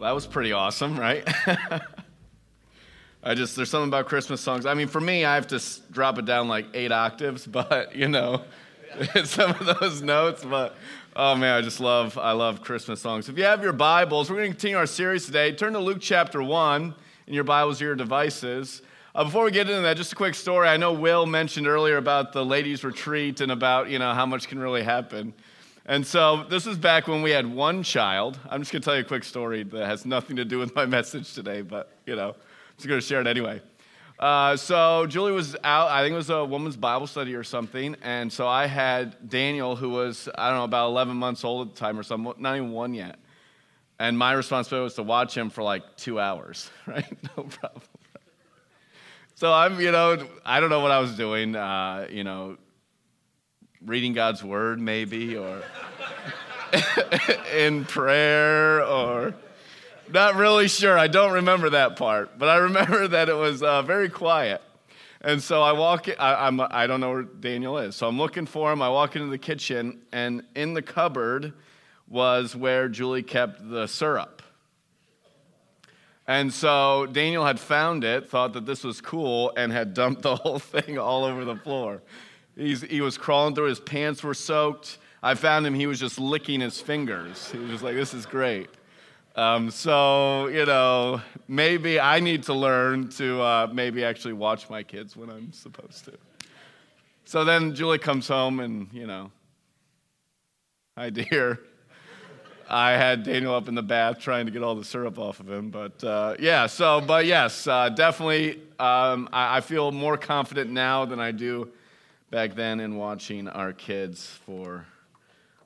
That was pretty awesome, right? I just, there's something about Christmas songs. I mean, for me, I have to drop it down like eight octaves, but, you know, some of those notes. But, oh man, I just love, I love Christmas songs. If you have your Bibles, we're going to continue our series today. Turn to Luke chapter 1 in your Bibles or your devices. Uh, before we get into that, just a quick story. I know Will mentioned earlier about the ladies' retreat and about, you know, how much can really happen. And so this is back when we had one child. I'm just going to tell you a quick story that has nothing to do with my message today, but, you know, I'm just going to share it anyway. Uh, so Julie was out, I think it was a woman's Bible study or something. And so I had Daniel, who was, I don't know, about 11 months old at the time or something, not even one yet. And my responsibility was to watch him for like two hours, right? No problem. So I'm, you know, I don't know what I was doing, uh, you know, reading God's word, maybe, or in prayer, or not really sure. I don't remember that part, but I remember that it was uh, very quiet. And so I walk, I, I'm, I don't know where Daniel is. So I'm looking for him. I walk into the kitchen, and in the cupboard was where Julie kept the syrup. And so Daniel had found it, thought that this was cool, and had dumped the whole thing all over the floor. He's, he was crawling through, his pants were soaked. I found him, he was just licking his fingers. He was just like, this is great. Um, so, you know, maybe I need to learn to uh, maybe actually watch my kids when I'm supposed to. So then Julie comes home and, you know, hi, dear. I had Daniel up in the bath trying to get all the syrup off of him. But uh, yeah, so, but yes, uh, definitely, um, I, I, feel more confident now than I do back then in watching our kids for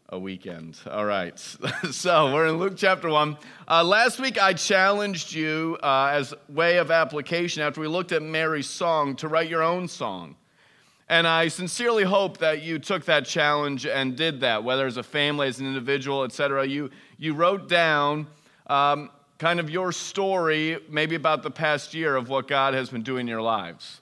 a weekend. All right, so we're in Luke chapter 1. Uh, last week I challenged you uh, as way of application after we looked at Mary's song to write your own song. And I sincerely hope that you took that challenge and did that, whether as a family, as an individual, etc. You, you wrote down um, kind of your story, maybe about the past year of what God has been doing in your lives.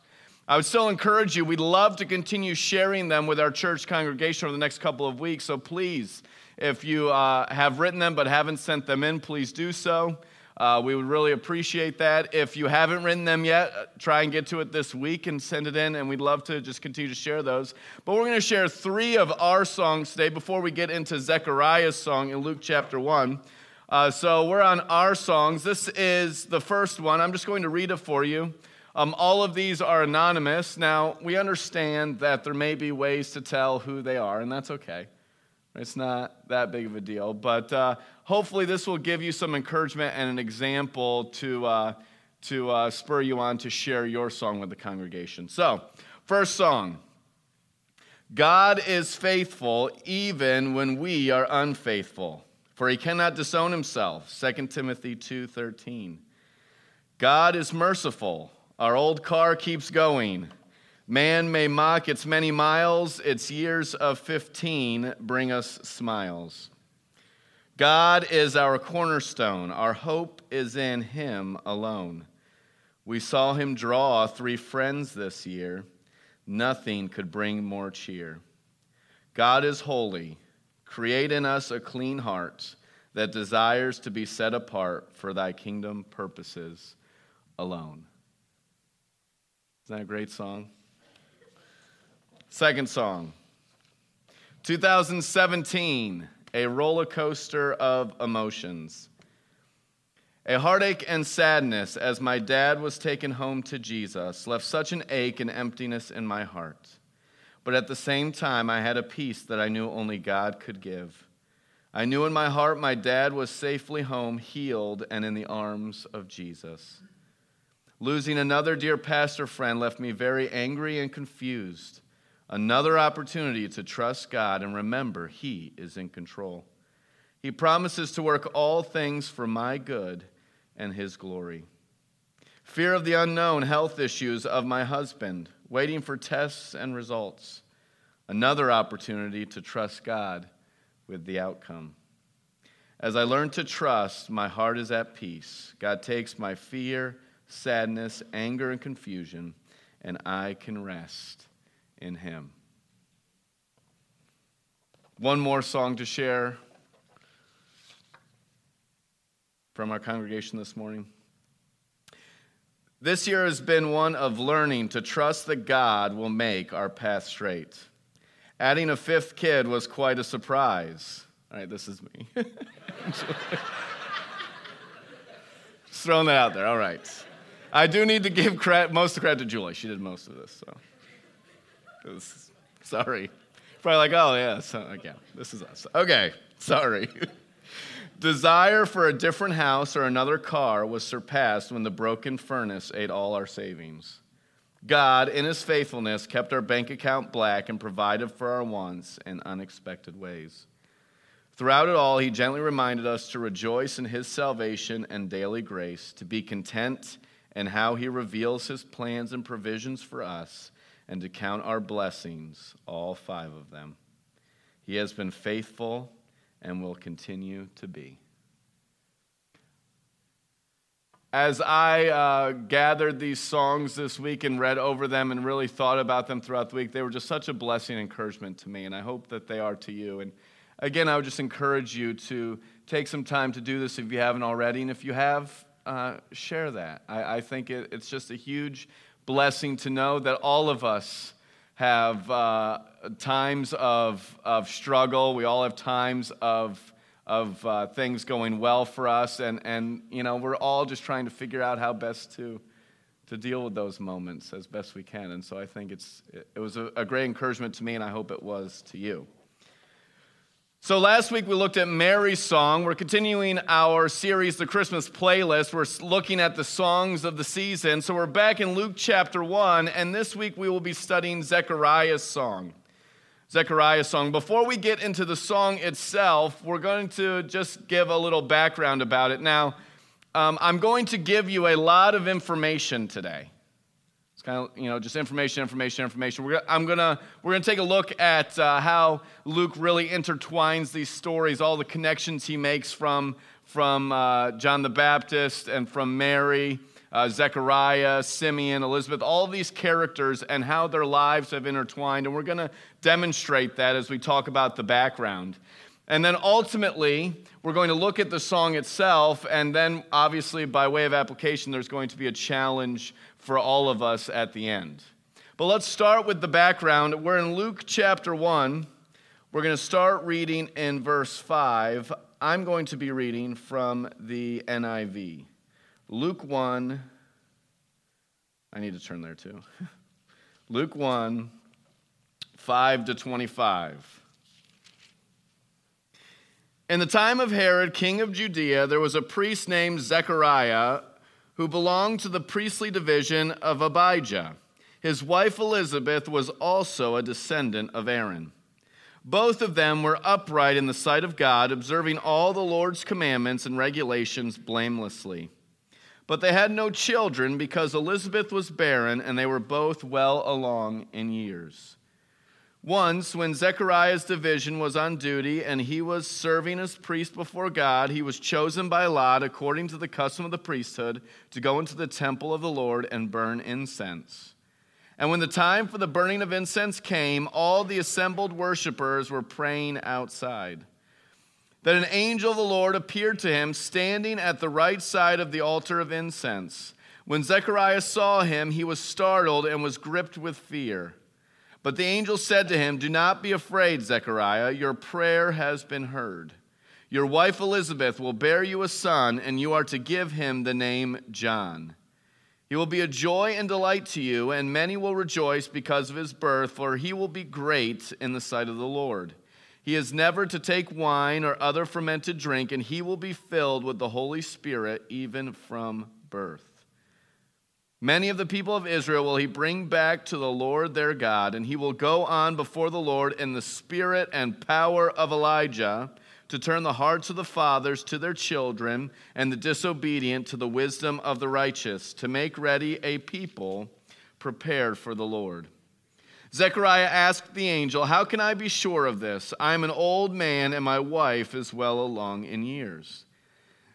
I would still encourage you, we'd love to continue sharing them with our church congregation over the next couple of weeks. So please, if you uh, have written them but haven't sent them in, please do so. Uh, we would really appreciate that. If you haven't written them yet, uh, try and get to it this week and send it in, and we'd love to just continue to share those. But we're going to share three of our songs today before we get into Zechariah's song in Luke chapter 1. Uh, so we're on our songs. This is the first one. I'm just going to read it for you. Um, all of these are anonymous. Now, we understand that there may be ways to tell who they are, and that's okay. It's not that big of a deal. But uh, hopefully, this will give you some encouragement and an example to, uh, to uh, spur you on to share your song with the congregation. So, first song God is faithful even when we are unfaithful, for he cannot disown himself. 2 Timothy 2:13. God is merciful our old car keeps going. Man may mock its many miles, its years of 15 bring us smiles. God is our cornerstone, our hope is in Him alone. We saw Him draw three friends this year, nothing could bring more cheer. God is holy, create in us a clean heart that desires to be set apart for Thy kingdom purposes alone. Isn't that a great song? Second song 2017, a roller coaster of emotions. A heartache and sadness as my dad was taken home to Jesus left such an ache and emptiness in my heart. But at the same time, I had a peace that I knew only God could give. I knew in my heart my dad was safely home, healed, and in the arms of Jesus. Losing another dear pastor friend left me very angry and confused. Another opportunity to trust God and remember He is in control. He promises to work all things for my good and His glory. Fear of the unknown, health issues of my husband, waiting for tests and results. Another opportunity to trust God with the outcome. As I learn to trust, my heart is at peace. God takes my fear sadness, anger, and confusion, and I can rest in Him. One more song to share. from our congregation this morning? This year has been one of learning to trust that God will make our path straight. Adding a fifth kid was quite a surprise. All right, this is me. Just throwing that out there. All right. I do need to give credit, most of the credit to Julie. She did most of this, so. Was, sorry. Probably like, oh, yeah, so, yeah, this is us. Okay, sorry. Desire for a different house or another car was surpassed when the broken furnace ate all our savings. God, in his faithfulness, kept our bank account black and provided for our wants in unexpected ways. Throughout it all, he gently reminded us to rejoice in his salvation and daily grace, to be content in how he reveals his plans and provisions for us, and to count our blessings, all five of them. He has been faithful and will continue to be. As I uh, gathered these songs this week and read over them and really thought about them throughout the week, they were just such a blessing and encouragement to me, and I hope that they are to you. And again, I would just encourage you to take some time to do this if you haven't already, and if you have, uh, share that. I, I think it, it's just a huge blessing to know that all of us have uh, times of, of struggle. We all have times of, of uh, things going well for us. And, and, you know, we're all just trying to figure out how best to, to deal with those moments as best we can. And so I think it's, it was a, a great encouragement to me, and I hope it was to you. So, last week we looked at Mary's song. We're continuing our series, the Christmas playlist. We're looking at the songs of the season. So, we're back in Luke chapter 1, and this week we will be studying Zechariah's song. Zechariah's song. Before we get into the song itself, we're going to just give a little background about it. Now, um, I'm going to give you a lot of information today. It's kind of, you know, just information, information, information. We're, I'm gonna, we're gonna take a look at uh, how Luke really intertwines these stories, all the connections he makes from, from uh, John the Baptist and from Mary, uh, Zechariah, Simeon, Elizabeth, all these characters and how their lives have intertwined. And we're gonna demonstrate that as we talk about the background. And then ultimately, we're going to look at the song itself, and then obviously, by way of application, there's going to be a challenge for all of us at the end. But let's start with the background. We're in Luke chapter 1. We're going to start reading in verse 5. I'm going to be reading from the NIV. Luke 1. I need to turn there too. Luke 1, 5 to 25. In the time of Herod, king of Judea, there was a priest named Zechariah who belonged to the priestly division of Abijah. His wife Elizabeth was also a descendant of Aaron. Both of them were upright in the sight of God, observing all the Lord's commandments and regulations blamelessly. But they had no children because Elizabeth was barren and they were both well along in years. Once, when Zechariah's division was on duty and he was serving as priest before God, he was chosen by Lot, according to the custom of the priesthood, to go into the temple of the Lord and burn incense. And when the time for the burning of incense came, all the assembled worshippers were praying outside. That an angel of the Lord appeared to him, standing at the right side of the altar of incense. When Zechariah saw him, he was startled and was gripped with fear. But the angel said to him, Do not be afraid, Zechariah. Your prayer has been heard. Your wife Elizabeth will bear you a son, and you are to give him the name John. He will be a joy and delight to you, and many will rejoice because of his birth, for he will be great in the sight of the Lord. He is never to take wine or other fermented drink, and he will be filled with the Holy Spirit even from birth. Many of the people of Israel will he bring back to the Lord their God, and he will go on before the Lord in the spirit and power of Elijah to turn the hearts of the fathers to their children and the disobedient to the wisdom of the righteous, to make ready a people prepared for the Lord. Zechariah asked the angel, How can I be sure of this? I am an old man, and my wife is well along in years.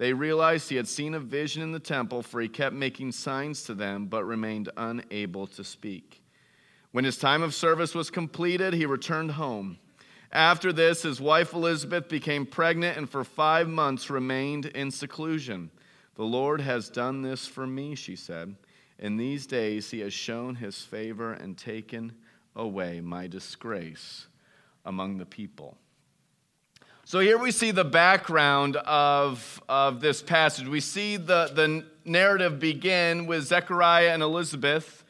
They realized he had seen a vision in the temple, for he kept making signs to them, but remained unable to speak. When his time of service was completed, he returned home. After this, his wife Elizabeth became pregnant and for five months remained in seclusion. The Lord has done this for me, she said. In these days, he has shown his favor and taken away my disgrace among the people. So here we see the background of, of this passage. We see the, the narrative begin with Zechariah and Elizabeth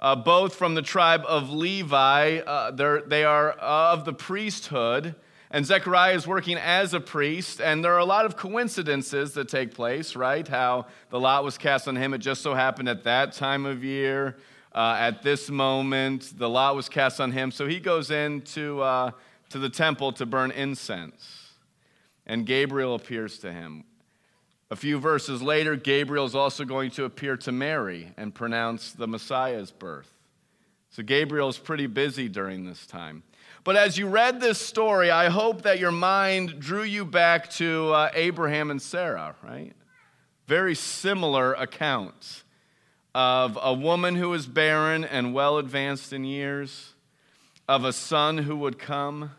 uh, both from the tribe of Levi. Uh, they are of the priesthood, and Zechariah is working as a priest. And there are a lot of coincidences that take place, right? How the lot was cast on him. It just so happened at that time of year, uh, at this moment, the lot was cast on him. So he goes into uh, to the temple to burn incense, and Gabriel appears to him. A few verses later, Gabriel is also going to appear to Mary and pronounce the Messiah's birth. So Gabriel is pretty busy during this time. But as you read this story, I hope that your mind drew you back to uh, Abraham and Sarah, right? Very similar accounts of a woman who is barren and well advanced in years, of a son who would come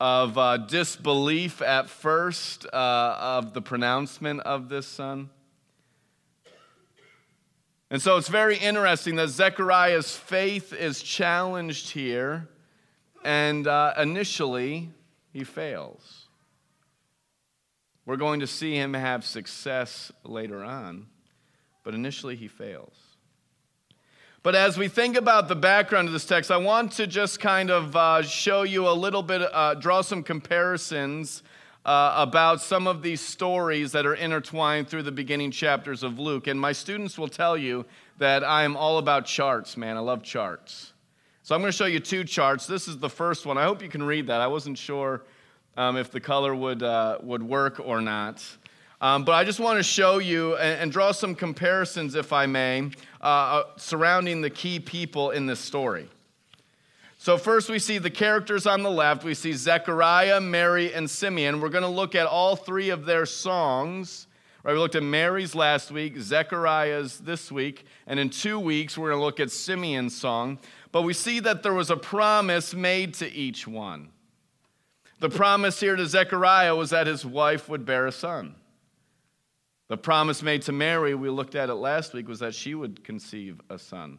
of uh, disbelief at first uh, of the pronouncement of this son. And so it's very interesting that Zechariah's faith is challenged here, and uh, initially he fails. We're going to see him have success later on, but initially he fails. But as we think about the background of this text, I want to just kind of uh, show you a little bit, uh, draw some comparisons uh, about some of these stories that are intertwined through the beginning chapters of Luke. And my students will tell you that I am all about charts, man. I love charts. So I'm going to show you two charts. This is the first one. I hope you can read that. I wasn't sure um, if the color would, uh, would work or not. Um, but I just want to show you and, and, draw some comparisons, if I may, uh, uh, surrounding the key people in this story. So, first, we see the characters on the left. We see Zechariah, Mary, and Simeon. We're going to look at all three of their songs. Right, we looked at Mary's last week, Zechariah's this week, and in two weeks, we're going to look at Simeon's song. But we see that there was a promise made to each one. The promise here to Zechariah was that his wife would bear a son. The promise made to Mary, we looked at it last week, was that she would conceive a son.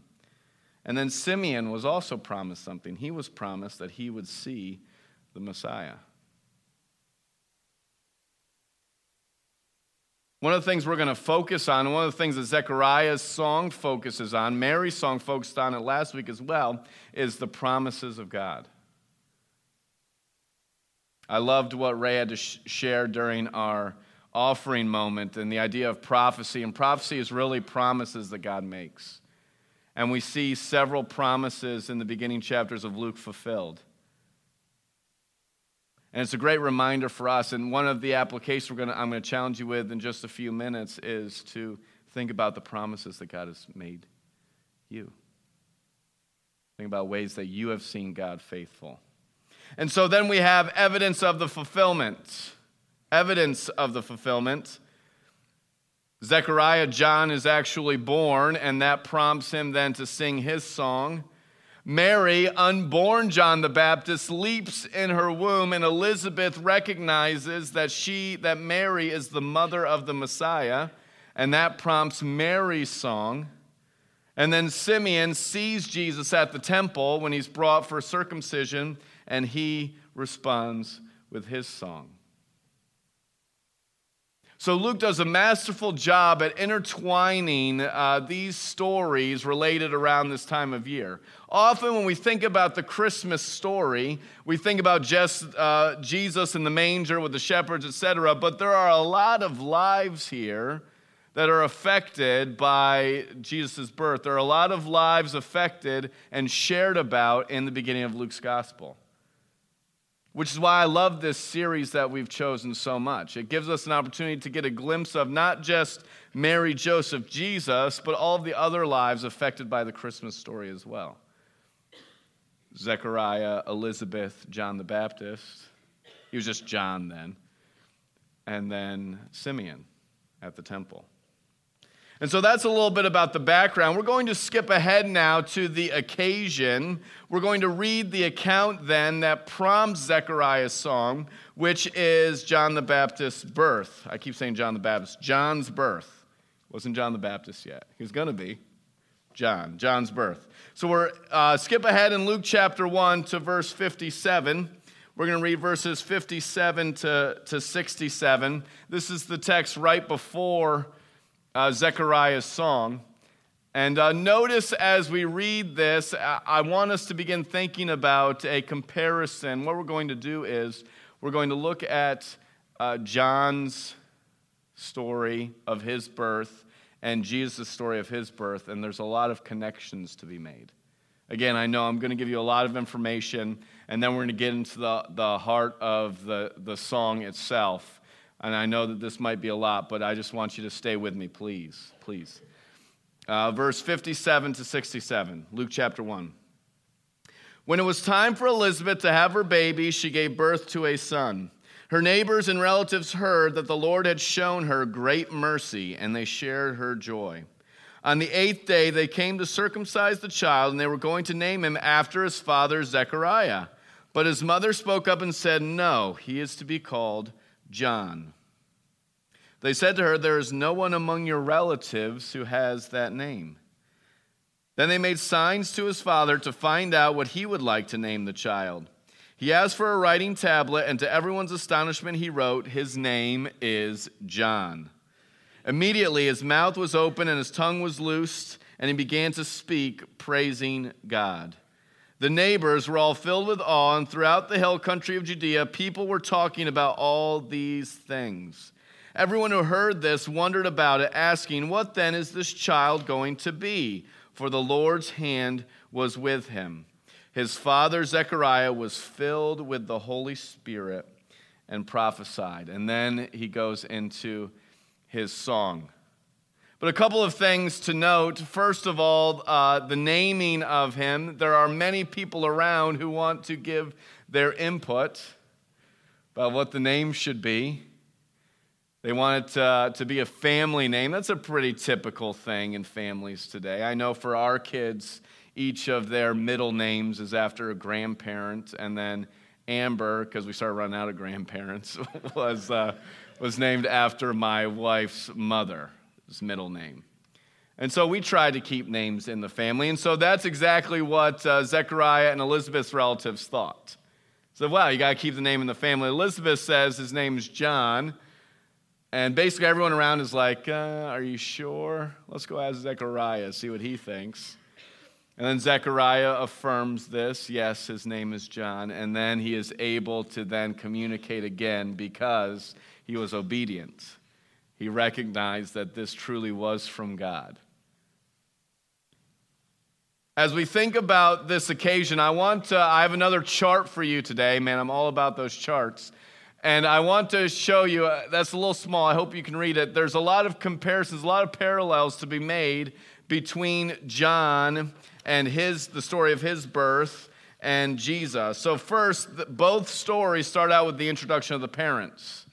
And then Simeon was also promised something. He was promised that he would see the Messiah. One of the things we're going to focus on, one of the things that Zechariah's song focuses on, Mary's song focused on it last week as well, is the promises of God. I loved what Ray had to sh- share during our offering moment and the idea of prophecy. And prophecy is really promises that God makes. And we see several promises in the beginning chapters of Luke fulfilled. And it's a great reminder for us. And one of the applications we're gonna, I'm going to challenge you with in just a few minutes is to think about the promises that God has made you. Think about ways that you have seen God faithful. And so then we have evidence of the fulfillment evidence of the fulfillment. Zechariah, John is actually born, and that prompts him then to sing his song. Mary, unborn John the Baptist, leaps in her womb, and Elizabeth recognizes that she, that Mary is the mother of the Messiah, and that prompts Mary's song. And then Simeon sees Jesus at the temple when he's brought for circumcision, and he responds with his song. So Luke does a masterful job at intertwining uh, these stories related around this time of year. Often, when we think about the Christmas story, we think about just uh, Jesus in the manger with the shepherds, etc. But there are a lot of lives here that are affected by Jesus' birth. There are a lot of lives affected and shared about in the beginning of Luke's gospel. Which is why I love this series that we've chosen so much. It gives us an opportunity to get a glimpse of not just Mary, Joseph, Jesus, but all of the other lives affected by the Christmas story as well. Zechariah, Elizabeth, John the Baptist. He was just John then. And then Simeon at the temple. And so that's a little bit about the background. We're going to skip ahead now to the occasion. We're going to read the account then that prompts Zechariah's song, which is John the Baptist's birth. I keep saying John the Baptist. John's birth. Wasn't John the Baptist yet. He's going to be. John, John's birth. So we're uh, skip ahead in Luke chapter 1 to verse 57. We're going to read verses 57 to, to 67. This is the text right before uh, Zechariah's song. And uh, notice as we read this, I want us to begin thinking about a comparison. What we're going to do is we're going to look at uh, John's story of his birth and Jesus' story of his birth, and there's a lot of connections to be made. Again, I know I'm going to give you a lot of information, and then we're going to get into the, the heart of the, the song itself. And I know that this might be a lot, but I just want you to stay with me, please. Please. Uh, verse 57 to 67, Luke chapter 1. When it was time for Elizabeth to have her baby, she gave birth to a son. Her neighbors and relatives heard that the Lord had shown her great mercy, and they shared her joy. On the eighth day, they came to circumcise the child, and they were going to name him after his father Zechariah. But his mother spoke up and said, No, he is to be called John. They said to her, There is no one among your relatives who has that name. Then they made signs to his father to find out what he would like to name the child. He asked for a writing tablet, and to everyone's astonishment, he wrote, His name is John. Immediately his mouth was open and his tongue was loosed, and he began to speak, praising God. The neighbors were all filled with awe, and throughout the hill country of Judea, people were talking about all these things. Everyone who heard this wondered about it, asking, What then is this child going to be? For the Lord's hand was with him. His father Zechariah was filled with the Holy Spirit and prophesied. And then he goes into his song. But a couple of things to note. First of all, uh, the naming of him. There are many people around who want to give their input about what the name should be. They want it uh, to be a family name. That's a pretty typical thing in families today. I know for our kids, each of their middle names is after a grandparent, and then Amber, because we started running out of grandparents, was, uh, was named after my wife's mother his middle name. And so we try to keep names in the family. And so that's exactly what uh, Zechariah and Elizabeth's relatives thought. So, wow, you got to keep the name in the family. Elizabeth says his name is John. And basically, everyone around is like, uh, Are you sure? Let's go ask Zechariah, see what he thinks. And then Zechariah affirms this yes, his name is John. And then he is able to then communicate again because he was obedient he recognized that this truly was from God. As we think about this occasion, I want to, I have another chart for you today. Man, I'm all about those charts. And I want to show you, uh, that's a little small. I hope you can read it. There's a lot of comparisons, a lot of parallels to be made between John and his, the story of his birth and Jesus. So, first, both stories start out with the introduction of the parents,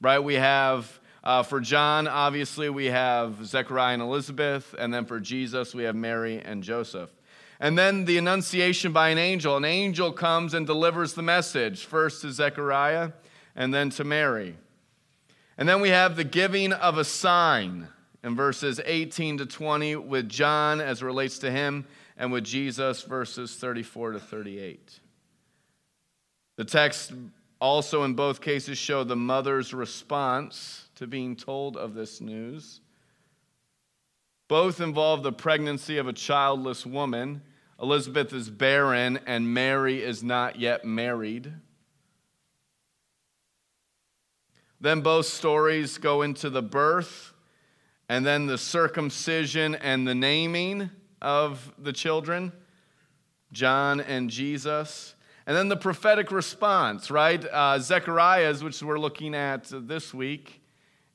right? We have uh, for John, obviously, we have Zechariah and Elizabeth, and then for Jesus, we have Mary and Joseph. And then the annunciation by an angel. An angel comes and delivers the message, first to Zechariah and then to Mary. And then we have the giving of a sign in verses 18 to 20 with John as relates to him, and with Jesus, verses 34 to 38. The text also, in both cases, show the mother's response to being told of this news. Both involve the pregnancy of a childless woman. Elizabeth is barren, and Mary is not yet married. Then both stories go into the birth and then the circumcision and the naming of the children, John and Jesus. And then the prophetic response, right? Uh, Zechariah's, which we're looking at this week.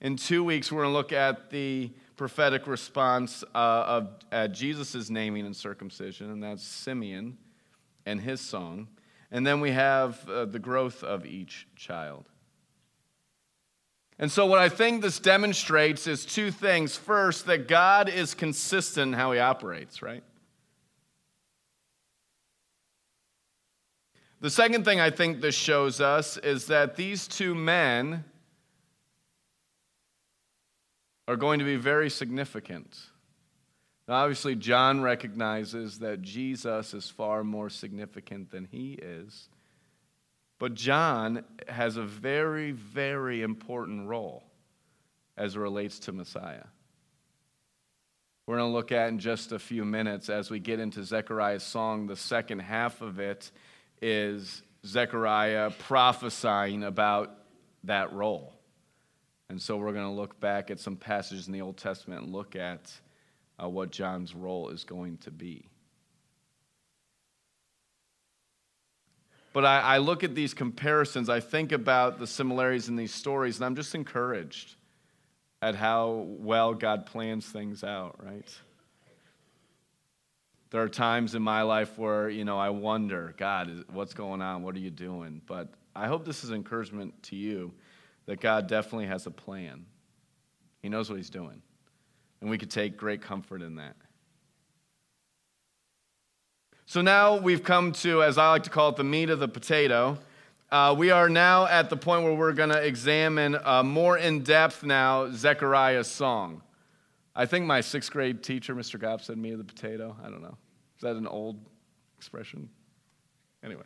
In two weeks, we're going to look at the prophetic response uh, of uh, Jesus' naming and circumcision, and that's Simeon and his song. And then we have uh, the growth of each child. And so, what I think this demonstrates is two things. First, that God is consistent in how he operates, right? The second thing I think this shows us is that these two men are going to be very significant. Now, obviously, John recognizes that Jesus is far more significant than he is. But John has a very, very important role as it relates to Messiah. We're going to look at in just a few minutes as we get into Zechariah's song. The second half of it is Zechariah prophesying about that role. And so we're going to look back at some passages in the Old Testament and look at uh, what John's role is going to be. But I, I, look at these comparisons, I think about the similarities in these stories, and I'm just encouraged at how well God plans things out, right? There are times in my life where, you know, I wonder, God, what's going on? What are you doing? But I hope this is encouragement to you that God definitely has a plan. He knows what He's doing. And we could take great comfort in that. So now we've come to, as I like to call it, the meat of the potato. Uh, we are now at the point where we're going to examine uh, more in depth now Zechariah's song. I think my sixth grade teacher, Mr. Gopp, said meat of the potato. I don't know. Is that an old expression? Anyway.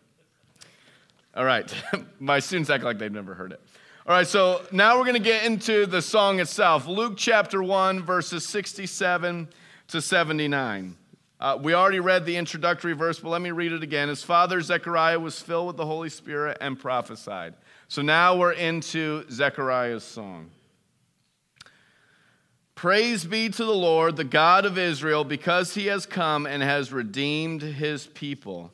All right. my students act like they've never heard it. All right, so now we're going to get into the song itself. Luke chapter 1, verses 67 to 79. Uh, we already read the introductory verse, but let me read it again. His father Zechariah was filled with the Holy Spirit and prophesied. So now we're into Zechariah's song. Praise be to the Lord, the God of Israel, because he has come and has redeemed his people.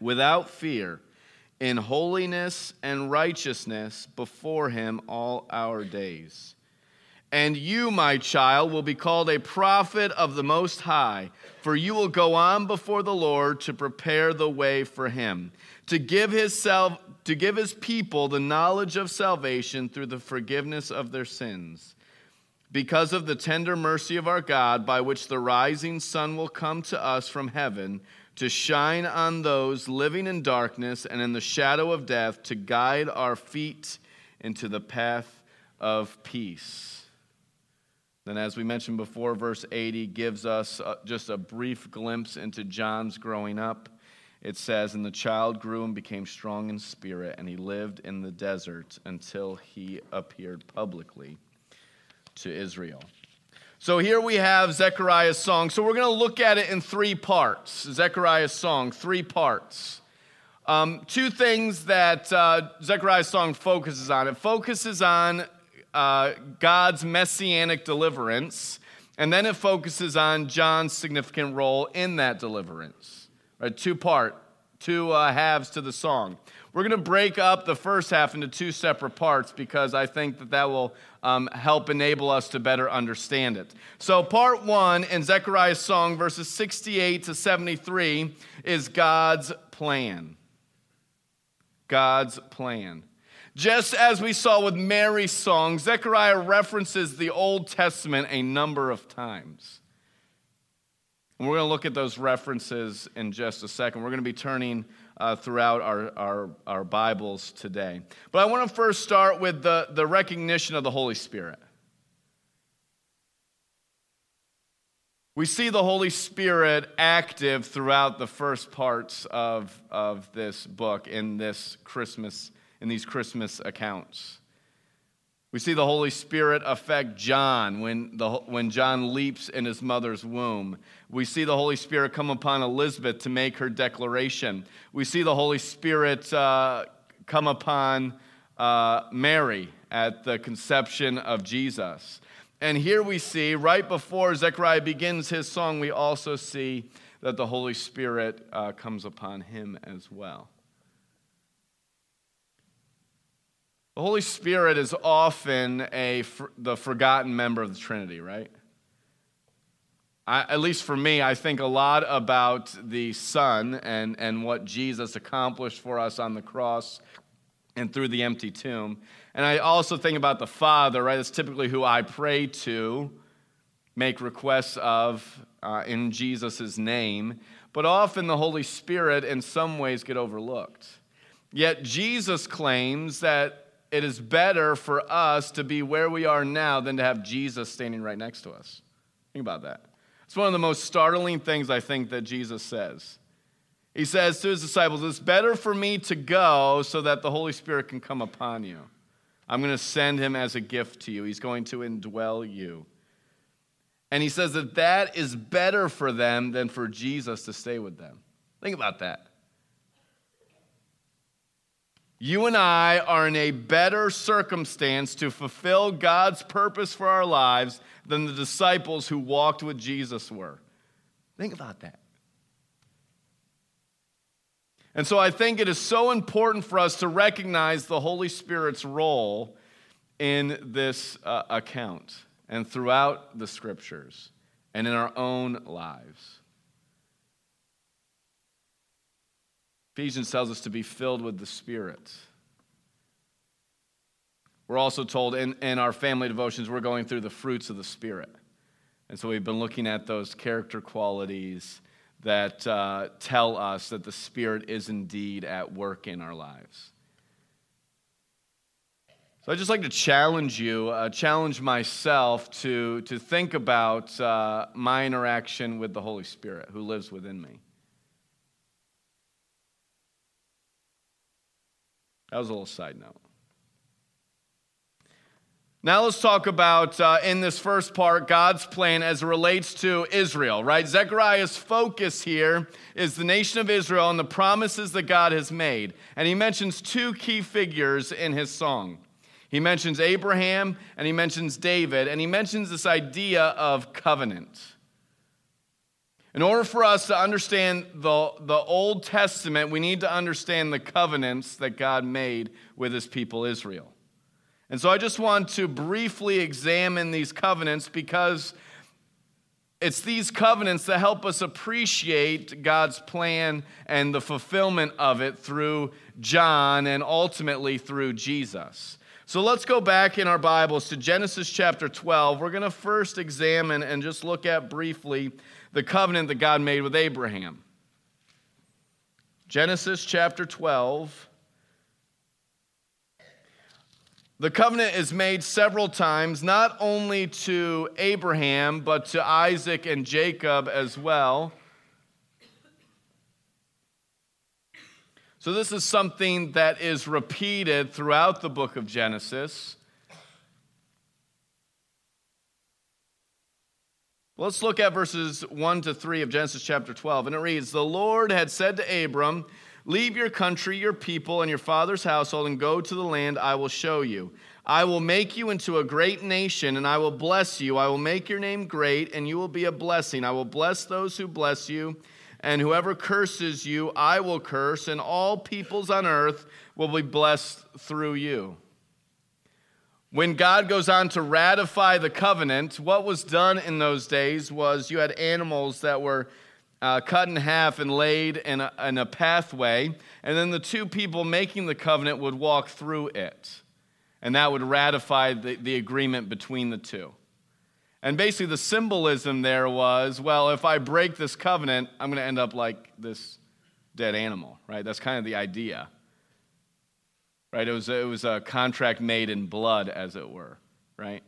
without fear, in holiness and righteousness before him all our days. And you, my child, will be called a prophet of the Most High, for you will go on before the Lord to prepare the way for him, to give his, self, to give his people the knowledge of salvation through the forgiveness of their sins. Because of the tender mercy of our God, by which the rising sun will come to us from heaven to shine on those living in darkness and in the shadow of death, to guide our feet into the path of peace. Then, as we mentioned before, verse 80 gives us uh, just a brief glimpse into John's growing up. It says, And the child grew and became strong in spirit, and he lived in the desert until he appeared publicly to Israel. So here we have Zechariah's song. So we're going to look at it in three parts. Zechariah's song, three parts. Um, two things that uh, Zechariah's song focuses on it focuses on uh, God's messianic deliverance, and then it focuses on John's significant role in that deliverance. Right, two part, two uh, halves to the song. We're going to break up the first half into two separate parts because I think that that will um, help enable us to better understand it. So, part one in Zechariah's song, verses 68 to 73, is God's plan. God's plan. Just as we saw with Mary's song, Zechariah references the Old Testament a number of times. And we're going to look at those references in just a second. We're going to be turning uh, throughout our, our, our Bibles today. But I want to first start with the, the recognition of the Holy Spirit. We see the Holy Spirit active throughout the first parts of, of this book in this Christmas, in these Christmas accounts. We see the Holy Spirit affect John when, the, when John leaps in his mother's womb. We see the Holy Spirit come upon Elizabeth to make her declaration. We see the Holy Spirit uh, come upon uh, Mary at the conception of Jesus. And here we see, right before Zechariah begins his song, we also see that the Holy Spirit uh, comes upon him as well. The Holy Spirit is often a, the forgotten member of the Trinity, right? I, at least for me, I think a lot about the Son and, and what Jesus accomplished for us on the cross and through the empty tomb. And I also think about the Father, right? That's typically who I pray to, make requests of uh, in Jesus' name. But often the Holy Spirit, in some ways, get overlooked. Yet Jesus claims that it is better for us to be where we are now than to have Jesus standing right next to us. Think about that. It's one of the most startling things I think that Jesus says. He says to his disciples, It's better for me to go so that the Holy Spirit can come upon you. I'm going to send him as a gift to you. He's going to indwell you. And he says that that is better for them than for Jesus to stay with them. Think about that. You and I are in a better circumstance to fulfill God's purpose for our lives than the disciples who walked with Jesus were. Think about that. And so I think it is so important for us to recognize the Holy Spirit's role in this uh, account and throughout the scriptures and in our own lives. Ephesians tells us to be filled with the Spirit. We're also told in, in our family devotions, we're going through the fruits of the Spirit. And so we've been looking at those character qualities that uh, tell us that the Spirit is indeed at work in our lives. So I'd just like to challenge you, uh, challenge myself to, to think about uh, my interaction with the Holy Spirit who lives within me. That was a little side note. Now let's talk about, uh, in this first part, God's plan as it relates to Israel, right? Zechariah's focus here is the nation of Israel and the promises that God has made. And he mentions two key figures in his song. He mentions Abraham and he mentions David, and he mentions this idea of covenant. In order for us to understand the, the Old Testament, we need to understand the covenants that God made with his people Israel. And so I just want to briefly examine these covenants because it's these covenants that help us appreciate God's plan and the fulfillment of it through John and ultimately through Jesus. So let's go back in our Bibles to Genesis chapter 12. We're going to first examine and just look at briefly the covenant that God made with Abraham. Genesis chapter 12. The covenant is made several times, not only to Abraham, but to Isaac and Jacob as well. So, this is something that is repeated throughout the book of Genesis. Let's look at verses 1 to 3 of Genesis chapter 12. And it reads The Lord had said to Abram, Leave your country, your people, and your father's household, and go to the land I will show you. I will make you into a great nation, and I will bless you. I will make your name great, and you will be a blessing. I will bless those who bless you, and whoever curses you, I will curse, and all peoples on earth will be blessed through you. When God goes on to ratify the covenant, what was done in those days was you had animals that were uh, cut in half and laid in a, in a pathway, and then the two people making the covenant would walk through it. And that would ratify the, the agreement between the two. And basically, the symbolism there was well, if I break this covenant, I'm going to end up like this dead animal, right? That's kind of the idea. Right? It was, it was a contract made in blood, as it were, right?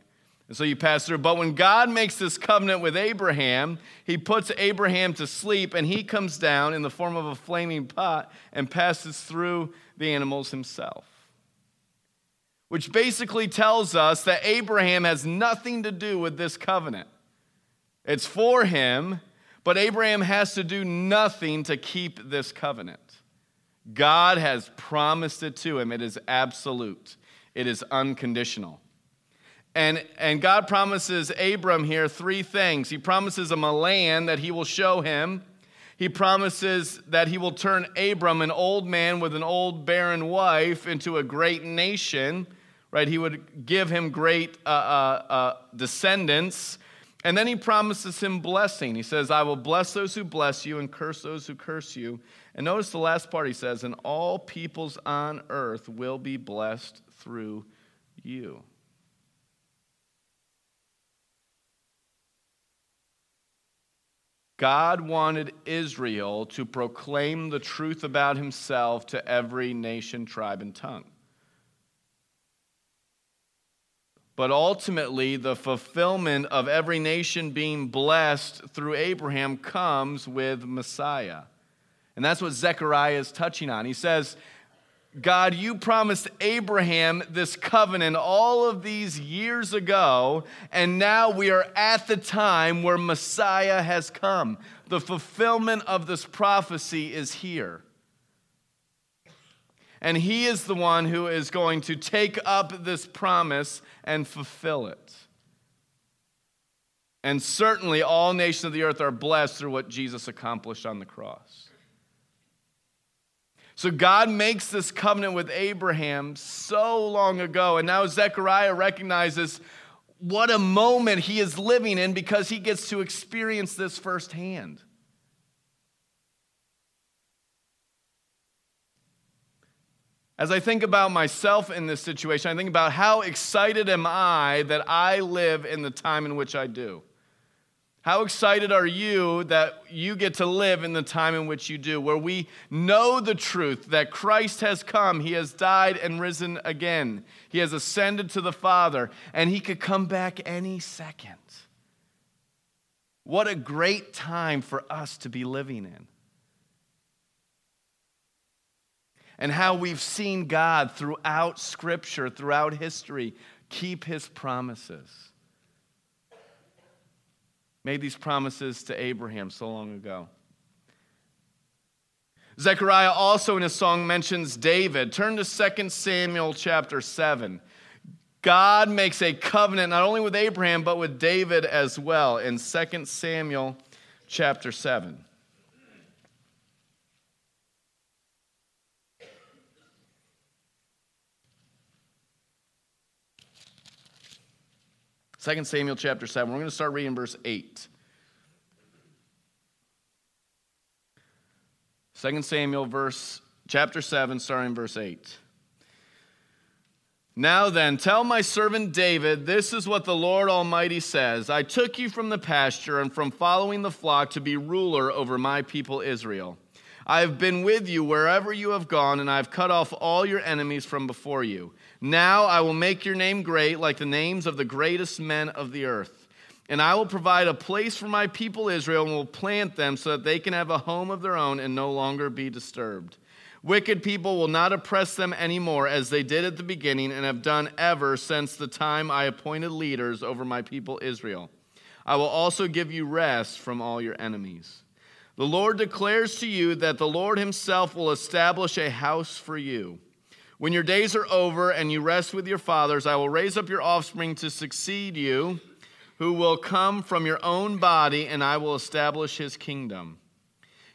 And so you pass through. But when God makes this covenant with Abraham, he puts Abraham to sleep and he comes down in the form of a flaming pot and passes through the animals himself. Which basically tells us that Abraham has nothing to do with this covenant. It's for him, but Abraham has to do nothing to keep this covenant. God has promised it to him. It is absolute, it is unconditional. And, and God promises Abram here three things. He promises him a land that he will show him. He promises that he will turn Abram, an old man with an old barren wife, into a great nation. Right? He would give him great uh, uh, uh, descendants. And then he promises him blessing. He says, I will bless those who bless you and curse those who curse you. And notice the last part he says, and all peoples on earth will be blessed through you. God wanted Israel to proclaim the truth about himself to every nation, tribe, and tongue. But ultimately, the fulfillment of every nation being blessed through Abraham comes with Messiah. And that's what Zechariah is touching on. He says, God, you promised Abraham this covenant all of these years ago, and now we are at the time where Messiah has come. The fulfillment of this prophecy is here. And he is the one who is going to take up this promise and fulfill it. And certainly, all nations of the earth are blessed through what Jesus accomplished on the cross. So God makes this covenant with Abraham so long ago. And now Zechariah recognizes what a moment he is living in because he gets to experience this firsthand. As I think about myself in this situation, I think about how excited am I that I live in the time in which I do. How excited are you that you get to live in the time in which you do, where we know the truth that Christ has come, He has died and risen again, He has ascended to the Father, and He could come back any second? What a great time for us to be living in. And how we've seen God throughout Scripture, throughout history, keep His promises made these promises to Abraham so long ago. Zechariah also in his song mentions David. Turn to 2 Samuel chapter 7. God makes a covenant not only with Abraham, but with David as well in 2 Samuel chapter 7. Second Samuel chapter 7. We're going to start reading verse 8. 2 Samuel verse chapter 7 starting verse 8. Now then, tell my servant David, this is what the Lord Almighty says I took you from the pasture and from following the flock to be ruler over my people Israel. I have been with you wherever you have gone, and I have cut off all your enemies from before you. Now I will make your name great, like the names of the greatest men of the earth. And I will provide a place for my people Israel and will plant them so that they can have a home of their own and no longer be disturbed. Wicked people will not oppress them anymore as they did at the beginning and have done ever since the time I appointed leaders over my people Israel. I will also give you rest from all your enemies. The Lord declares to you that the Lord himself will establish a house for you. When your days are over and you rest with your fathers, I will raise up your offspring to succeed you, who will come from your own body, and I will establish his kingdom.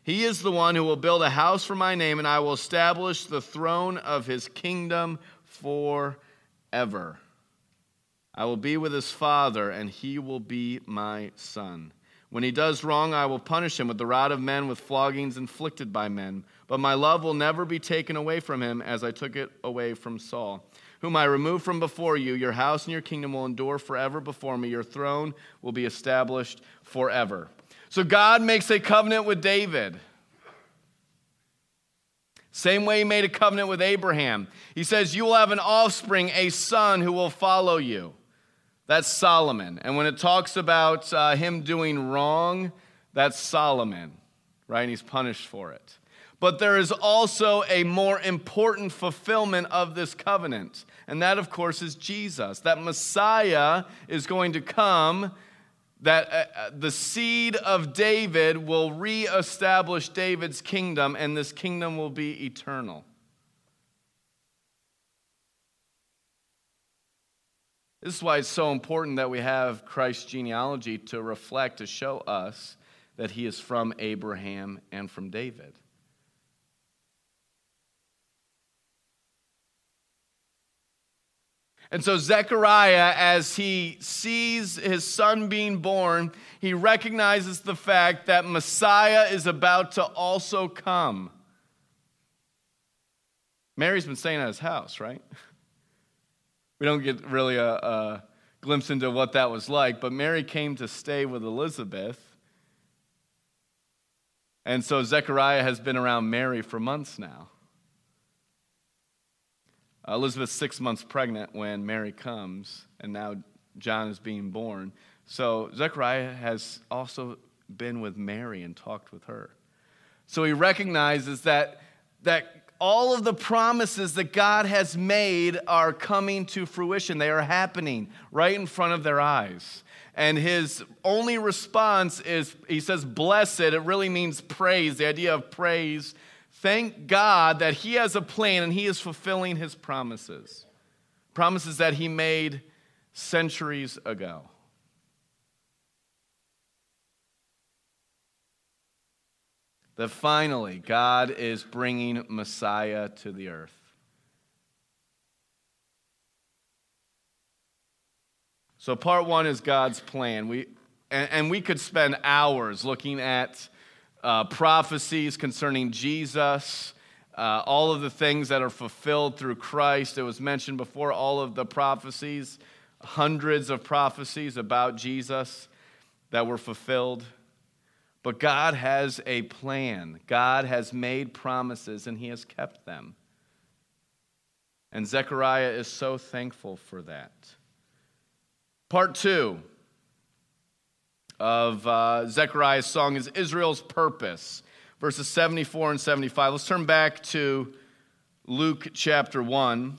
He is the one who will build a house for my name, and I will establish the throne of his kingdom forever. I will be with his father, and he will be my son. When he does wrong, I will punish him with the rod of men, with floggings inflicted by men. But my love will never be taken away from him, as I took it away from Saul, whom I removed from before you. Your house and your kingdom will endure forever before me. Your throne will be established forever. So God makes a covenant with David. Same way he made a covenant with Abraham. He says, You will have an offspring, a son who will follow you. That's Solomon. And when it talks about uh, him doing wrong, that's Solomon, right? And he's punished for it. But there is also a more important fulfillment of this covenant. And that, of course, is Jesus. That Messiah is going to come, that uh, uh, the seed of David will reestablish David's kingdom, and this kingdom will be eternal. This is why it's so important that we have Christ's genealogy to reflect, to show us that he is from Abraham and from David. And so, Zechariah, as he sees his son being born, he recognizes the fact that Messiah is about to also come. Mary's been staying at his house, right? We don't get really a, a glimpse into what that was like, but Mary came to stay with Elizabeth. And so Zechariah has been around Mary for months now. Elizabeth's six months pregnant when Mary comes, and now John is being born. So Zechariah has also been with Mary and talked with her. So he recognizes that, that all of the promises that God has made are coming to fruition. They are happening right in front of their eyes. And his only response is he says, Blessed. It really means praise, the idea of praise Thank God that He has a plan and He is fulfilling His promises. Promises that He made centuries ago. That finally God is bringing Messiah to the earth. So, part one is God's plan. We, and, and we could spend hours looking at uh, prophecies concerning Jesus, uh, all of the things that are fulfilled through Christ. It was mentioned before, all of the prophecies, hundreds of prophecies about Jesus that were fulfilled. But God has a plan. God has made promises and He has kept them. And Zechariah is so thankful for that. Part two of uh, Zechariah's song is Israel's Purpose, verses 74 and 75. Let's turn back to Luke chapter 1.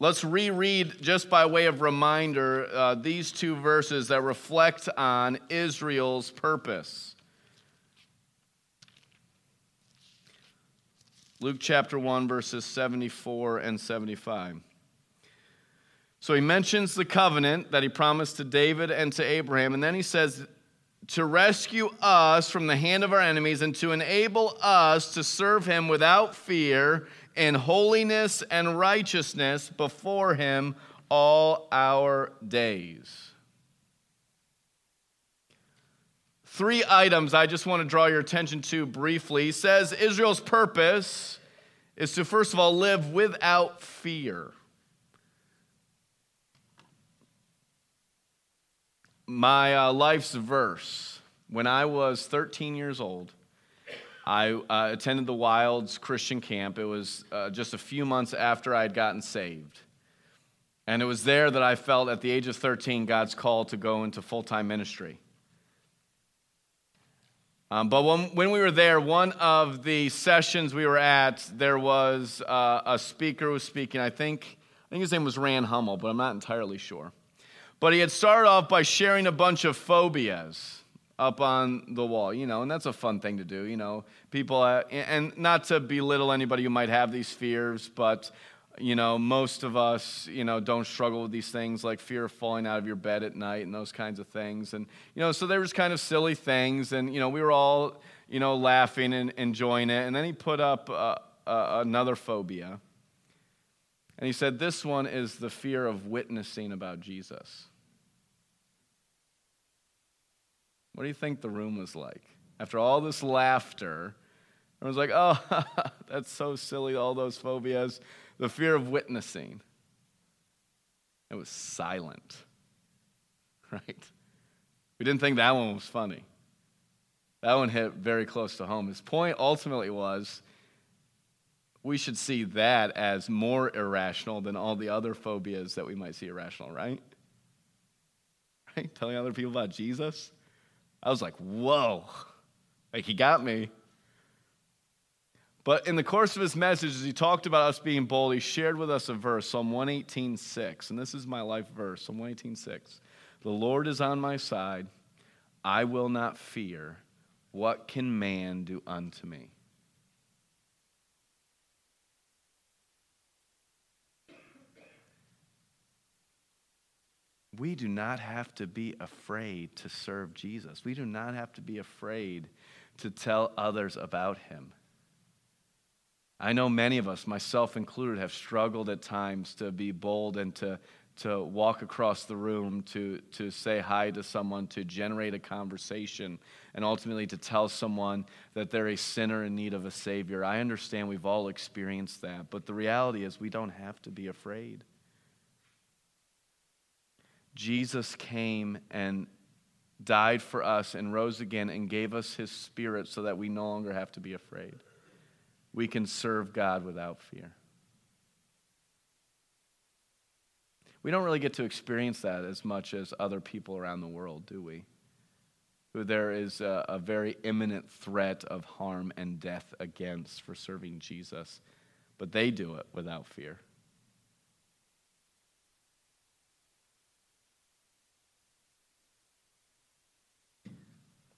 Let's reread, just by way of reminder, uh, these two verses that reflect on Israel's purpose. Luke chapter 1, verses 74 and 75. So he mentions the covenant that he promised to David and to Abraham, and then he says, to rescue us from the hand of our enemies and to enable us to serve him without fear in holiness and righteousness before him all our days. Three items I just want to draw your attention to briefly. He says Israel's purpose is to, first of all, live without fear. my uh, life's verse. When I was 13 years old, I uh, attended the Wilds Christian camp. It was uh, just a few months after I had gotten saved. And it was there that I felt at the age of 13 God's call to go into full time ministry. Um, but when, when we were there, one of the sessions we were at, there was uh, a speaker who was speaking. I think, I think his name was Rand Hummel, but I'm not entirely sure. But he had started off by sharing a bunch of phobias up on the wall, you know, and that's a fun thing to do, you know. People, uh, and not to belittle anybody who might have these fears, but, you know, most of us, you know, don't struggle with these things like fear of falling out of your bed at night and those kinds of things. And, you know, so there was kind of silly things, and, you know, we were all, you know, laughing and enjoying it. And then he put up uh, uh, another phobia. And he said, This one is the fear of witnessing about Jesus. What do you think the room was like? After all this laughter, everyone's like, oh, that's so silly, all those phobias. The fear of witnessing. It was silent, right? We didn't think that one was funny. That one hit very close to home. His point ultimately was we should see that as more irrational than all the other phobias that we might see irrational, right? Right? Telling other people about Jesus. I was like, whoa, like he got me. But in the course of his message, as he talked about us being bold, he shared with us a verse, Psalm 118.6. And this is my life verse, Psalm 118.6. The Lord is on my side. I will not fear. What can man do unto me? We do not have to be afraid to serve Jesus. We do not have to be afraid to tell others about him. I know many of us, myself included, have struggled at times to be bold and to, to walk across the room, to, to say hi to someone, to generate a conversation, and ultimately to tell someone that they're a sinner in need of a Savior. I understand we've all experienced that, but the reality is we don't have to be afraid. Jesus came and died for us and rose again and gave us his spirit so that we no longer have to be afraid. We can serve God without fear. We don't really get to experience that as much as other people around the world, do we? Who there is a, a very imminent threat of harm and death against for serving Jesus, but they do it without fear.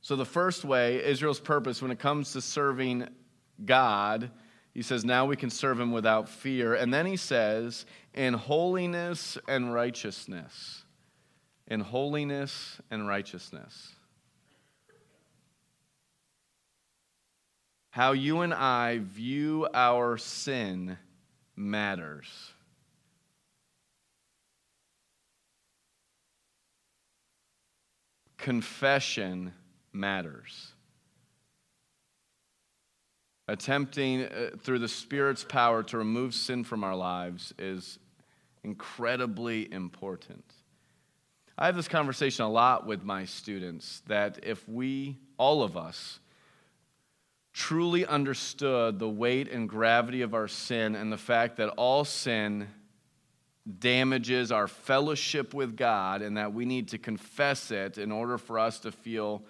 So, the first way, Israel's purpose when it comes to serving God, he says, now we can serve him without fear. And then he says, in holiness and righteousness. In holiness and righteousness. How you and I view our sin matters. Confession matters. Attempting uh, through the Spirit's power to remove sin from our lives is incredibly important. I have this conversation a lot with my students that if we, all of us, truly understood the weight and gravity of our sin and the fact that all sin damages our fellowship with God and that we need to confess it in order for us to feel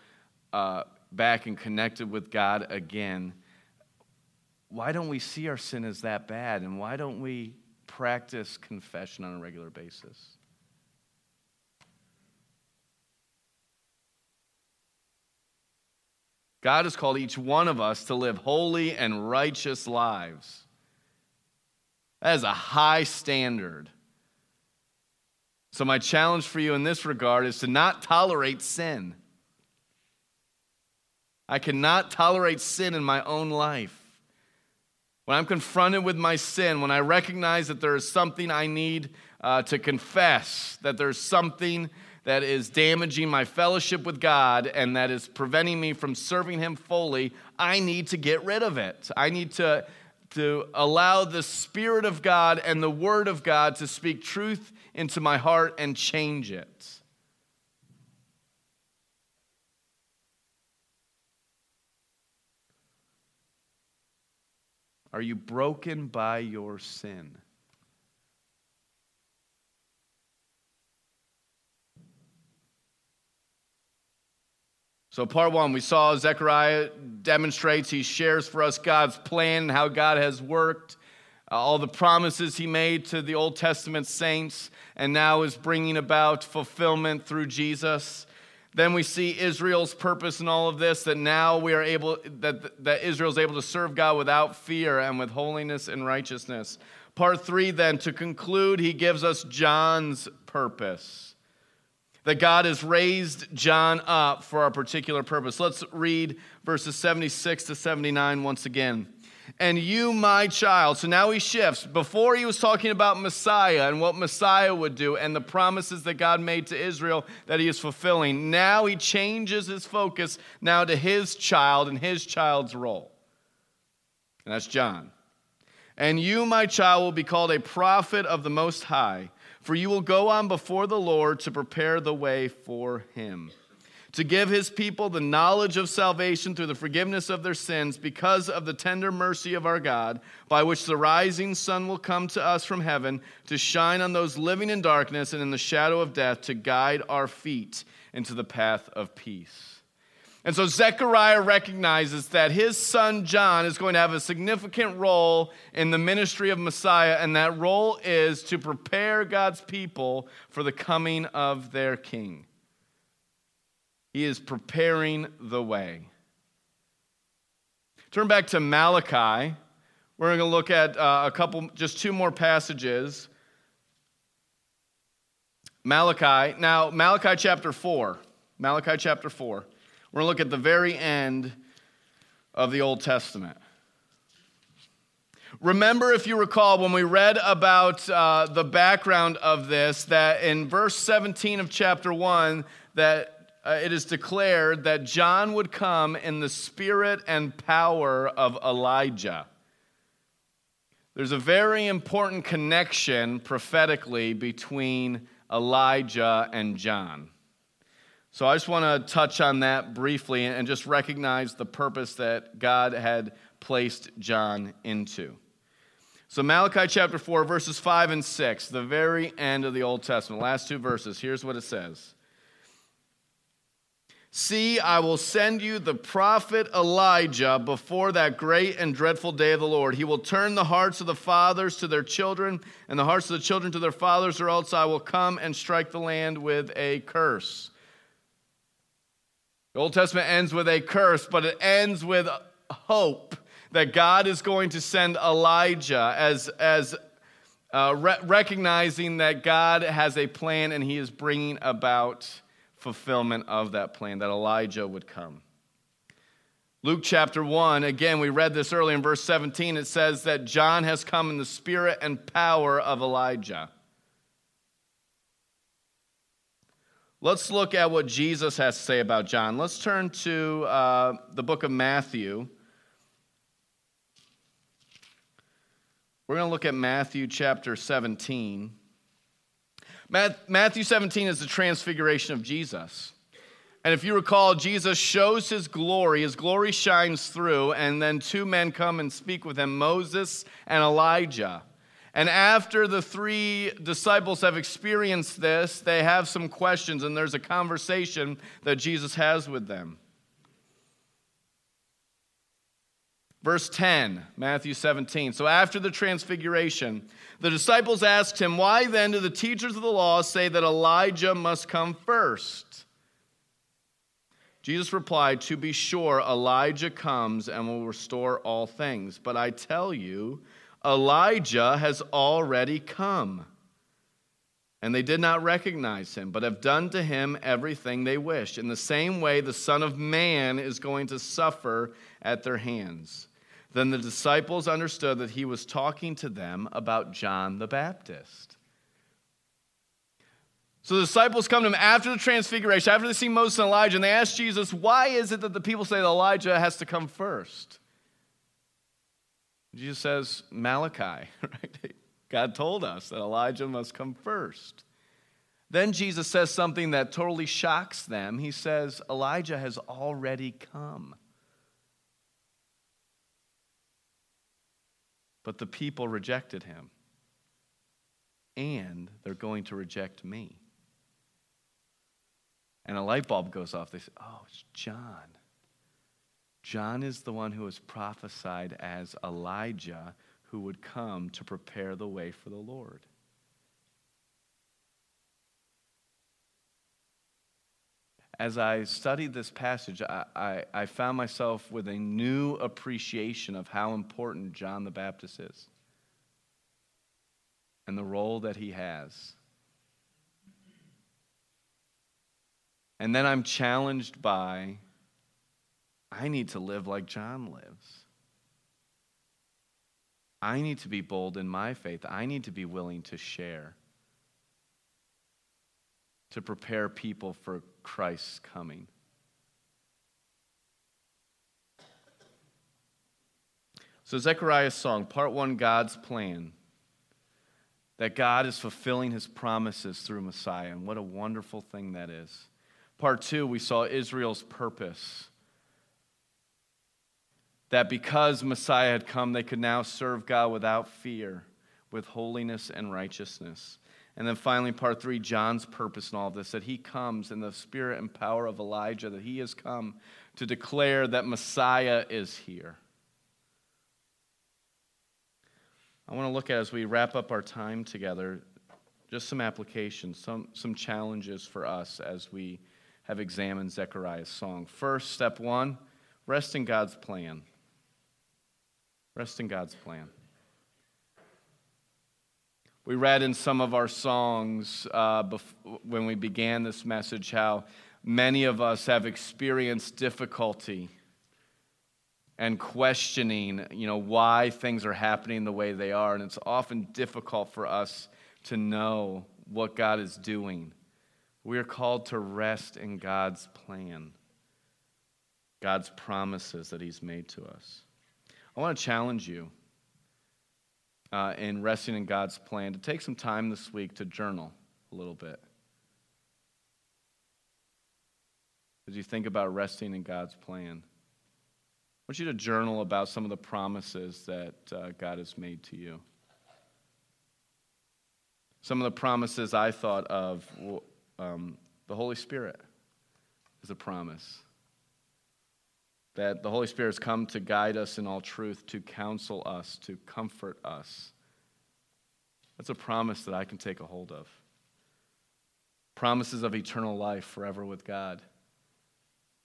uh, back and connected with God again, why don't we see our sin as that bad? And why don't we practice confession on a regular basis? God has called each one of us to live holy and righteous lives. That is a high standard. So, my challenge for you in this regard is to not tolerate sin. I cannot tolerate sin in my own life. When I'm confronted with my sin, when I recognize that there is something I need uh, to confess, that there's something that is damaging my fellowship with God and that is preventing me from serving Him fully, I need to get rid of it. I need to, to allow the Spirit of God and the Word of God to speak truth into my heart and change it. Are you broken by your sin? So, part one, we saw Zechariah demonstrates, he shares for us God's plan, how God has worked, uh, all the promises he made to the Old Testament saints, and now is bringing about fulfillment through Jesus. Then we see Israel's purpose in all of this that now we are able, that, that Israel is able to serve God without fear and with holiness and righteousness. Part three, then, to conclude, he gives us John's purpose. That God has raised John up for a particular purpose. Let's read verses 76 to 79 once again and you, my child. So now he shifts. Before he was talking about Messiah and what Messiah would do and the promises that God made to Israel that he is fulfilling. Now he changes his focus now to his child and his child's role. And that's John. And you, my child, will be called a prophet of the Most High, for you will go on before the Lord to prepare the way for him to give his people the knowledge of salvation through the forgiveness of their sins because of the tender mercy of our God, by which the rising sun will come to us from heaven to shine on those living in darkness and in the shadow of death, to guide our feet into the path of peace. And so Zechariah recognizes that his son John is going to have a significant role in the ministry of Messiah, and that role is to prepare God's people for the coming of their king. He is preparing the way. Turn back to Malachi. We're going to look at uh, a couple, just two more passages. Malachi. Now, Malachi chapter 4. Malachi chapter 4. We're going to look at the very end of the Old Testament. Remember, if you recall, when we read about uh, the background of this, that in verse 17 of chapter 1, that uh, it is declared that John would come in the spirit and power of Elijah. There's a very important connection prophetically between Elijah and John. So I just want to touch on that briefly and just recognize the purpose that God had placed John into. So, Malachi chapter 4, verses 5 and 6, the very end of the Old Testament, last two verses, here's what it says See, I will send you the prophet Elijah before that great and dreadful day of the Lord. He will turn the hearts of the fathers to their children, and the hearts of the children to their fathers, or else I will come and strike the land with a curse. The Old Testament ends with a curse, but it ends with hope that God is going to send Elijah as, as uh, re- recognizing that God has a plan and he is bringing about fulfillment of that plan, that Elijah would come. Luke chapter 1, again, we read this earlier in verse 17. It says that John has come in the spirit and power of Elijah. Let's look at what Jesus has to say about John. Let's turn to uh, the book of Matthew. We're going to look at Matthew chapter 17. Matthew 17 is the transfiguration of Jesus. And if you recall, Jesus shows his glory, his glory shines through, and then two men come and speak with him Moses and Elijah. And after the three disciples have experienced this, they have some questions, and there's a conversation that Jesus has with them. Verse 10, Matthew 17. So after the transfiguration, the disciples asked him, Why then do the teachers of the law say that Elijah must come first? Jesus replied, To be sure, Elijah comes and will restore all things. But I tell you, Elijah has already come. And they did not recognize him, but have done to him everything they wished. In the same way, the Son of Man is going to suffer at their hands. Then the disciples understood that he was talking to them about John the Baptist. So the disciples come to him after the transfiguration, after they see Moses and Elijah, and they ask Jesus, why is it that the people say that Elijah has to come first? Jesus says, Malachi, right? God told us that Elijah must come first. Then Jesus says something that totally shocks them. He says, Elijah has already come. But the people rejected him. And they're going to reject me. And a light bulb goes off. They say, Oh, it's John. John is the one who was prophesied as Elijah who would come to prepare the way for the Lord. As I studied this passage, I, I, I, found myself with a new appreciation of how important John the Baptist is and the role that he has. And then I'm challenged by I need to live like John lives. I need to be bold in my faith. I need to be willing to share to prepare people for Christ's coming. So, Zechariah's song, part one God's plan, that God is fulfilling his promises through Messiah, and what a wonderful thing that is. Part two, we saw Israel's purpose. That because Messiah had come, they could now serve God without fear, with holiness and righteousness. And then finally, part three, John's purpose in all of this that he comes in the spirit and power of Elijah, that he has come to declare that Messiah is here. I want to look at as we wrap up our time together, just some applications, some, some challenges for us as we have examined Zechariah's song. First, step one rest in God's plan. Rest in God's plan. We read in some of our songs uh, bef- when we began this message how many of us have experienced difficulty and questioning, you know, why things are happening the way they are. And it's often difficult for us to know what God is doing. We are called to rest in God's plan, God's promises that He's made to us. I want to challenge you uh, in resting in God's plan to take some time this week to journal a little bit. As you think about resting in God's plan, I want you to journal about some of the promises that uh, God has made to you. Some of the promises I thought of um, the Holy Spirit is a promise that the Holy Spirit has come to guide us in all truth, to counsel us, to comfort us. That's a promise that I can take a hold of. Promises of eternal life forever with God,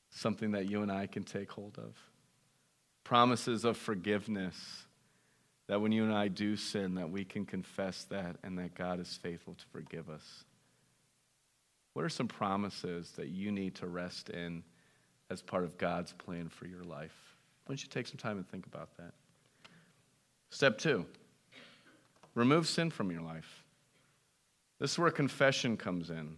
something that you and I can take hold of. Promises of forgiveness, that when you and I do sin, that we can confess that and that God is faithful to forgive us. What are some promises that you need to rest in? As part of God's plan for your life. Why don't you take some time and think about that? Step two remove sin from your life. This is where confession comes in.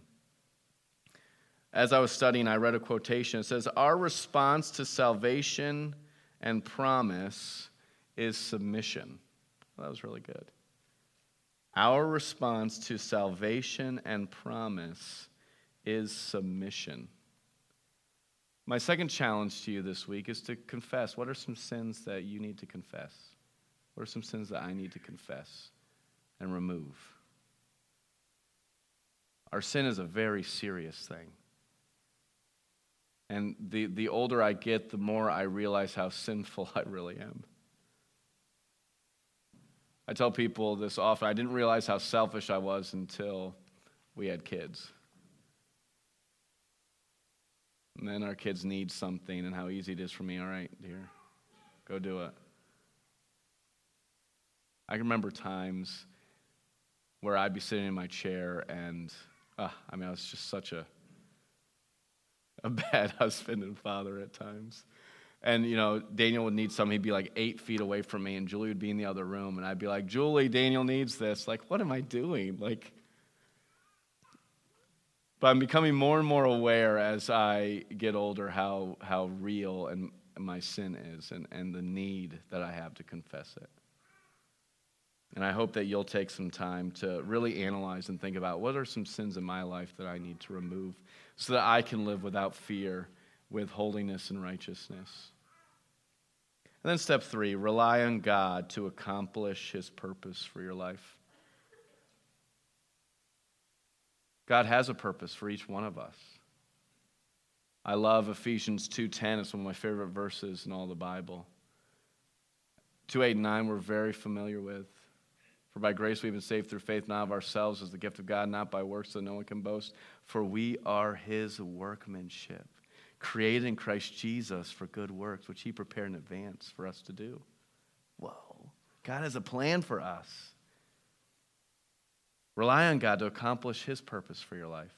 As I was studying, I read a quotation. It says, Our response to salvation and promise is submission. Well, that was really good. Our response to salvation and promise is submission. My second challenge to you this week is to confess. What are some sins that you need to confess? What are some sins that I need to confess and remove? Our sin is a very serious thing. And the, the older I get, the more I realize how sinful I really am. I tell people this often. I didn't realize how selfish I was until we had kids. And then our kids need something and how easy it is for me. All right, dear, go do it. I can remember times where I'd be sitting in my chair and, uh, I mean, I was just such a, a bad husband and father at times. And, you know, Daniel would need something. He'd be like eight feet away from me, and Julie would be in the other room. And I'd be like, Julie, Daniel needs this. Like, what am I doing? Like, but I'm becoming more and more aware as I get older how, how real and my sin is and, and the need that I have to confess it. And I hope that you'll take some time to really analyze and think about what are some sins in my life that I need to remove so that I can live without fear with holiness and righteousness. And then step three rely on God to accomplish his purpose for your life. God has a purpose for each one of us. I love Ephesians 2:10. It's one of my favorite verses in all the Bible. 2, 8, and 9 we're very familiar with. For by grace we've been saved through faith, not of ourselves as the gift of God, not by works so no one can boast. For we are his workmanship, created in Christ Jesus for good works, which he prepared in advance for us to do. Whoa. God has a plan for us. Rely on God to accomplish His purpose for your life.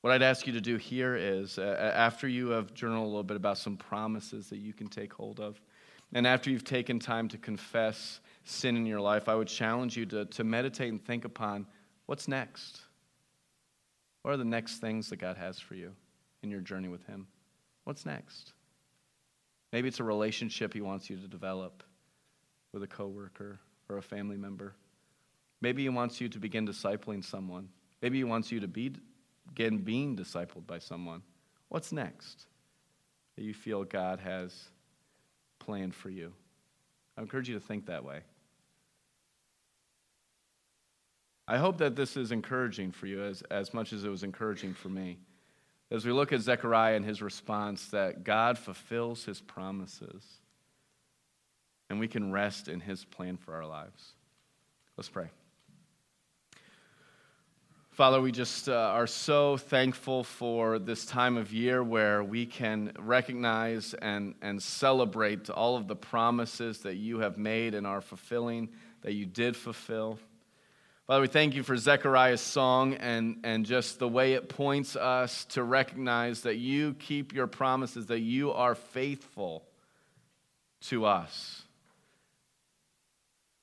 What I'd ask you to do here is, uh, after you have journaled a little bit about some promises that you can take hold of, and after you've taken time to confess sin in your life, I would challenge you to, to meditate and think upon what's next. What are the next things that God has for you in your journey with Him? What's next? Maybe it's a relationship He wants you to develop with a coworker or a family member. Maybe He wants you to begin discipling someone. Maybe He wants you to be begin being discipled by someone, what's next that you feel God has planned for you? I encourage you to think that way. I hope that this is encouraging for you as, as much as it was encouraging for me. As we look at Zechariah and his response, that God fulfills his promises and we can rest in his plan for our lives. Let's pray. Father, we just uh, are so thankful for this time of year where we can recognize and, and celebrate all of the promises that you have made and are fulfilling, that you did fulfill. Father, we thank you for Zechariah's song and, and just the way it points us to recognize that you keep your promises, that you are faithful to us.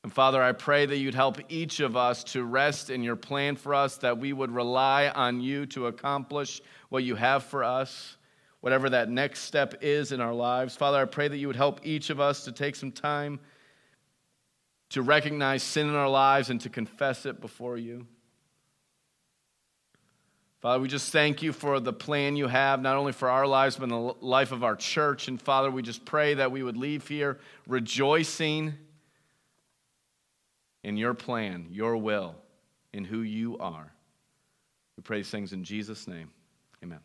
And Father, I pray that you'd help each of us to rest in your plan for us, that we would rely on you to accomplish what you have for us, whatever that next step is in our lives. Father, I pray that you would help each of us to take some time to recognize sin in our lives and to confess it before you. Father, we just thank you for the plan you have, not only for our lives, but in the life of our church. And Father, we just pray that we would leave here rejoicing in your plan, your will, in who you are. We pray these things in Jesus' name. Amen.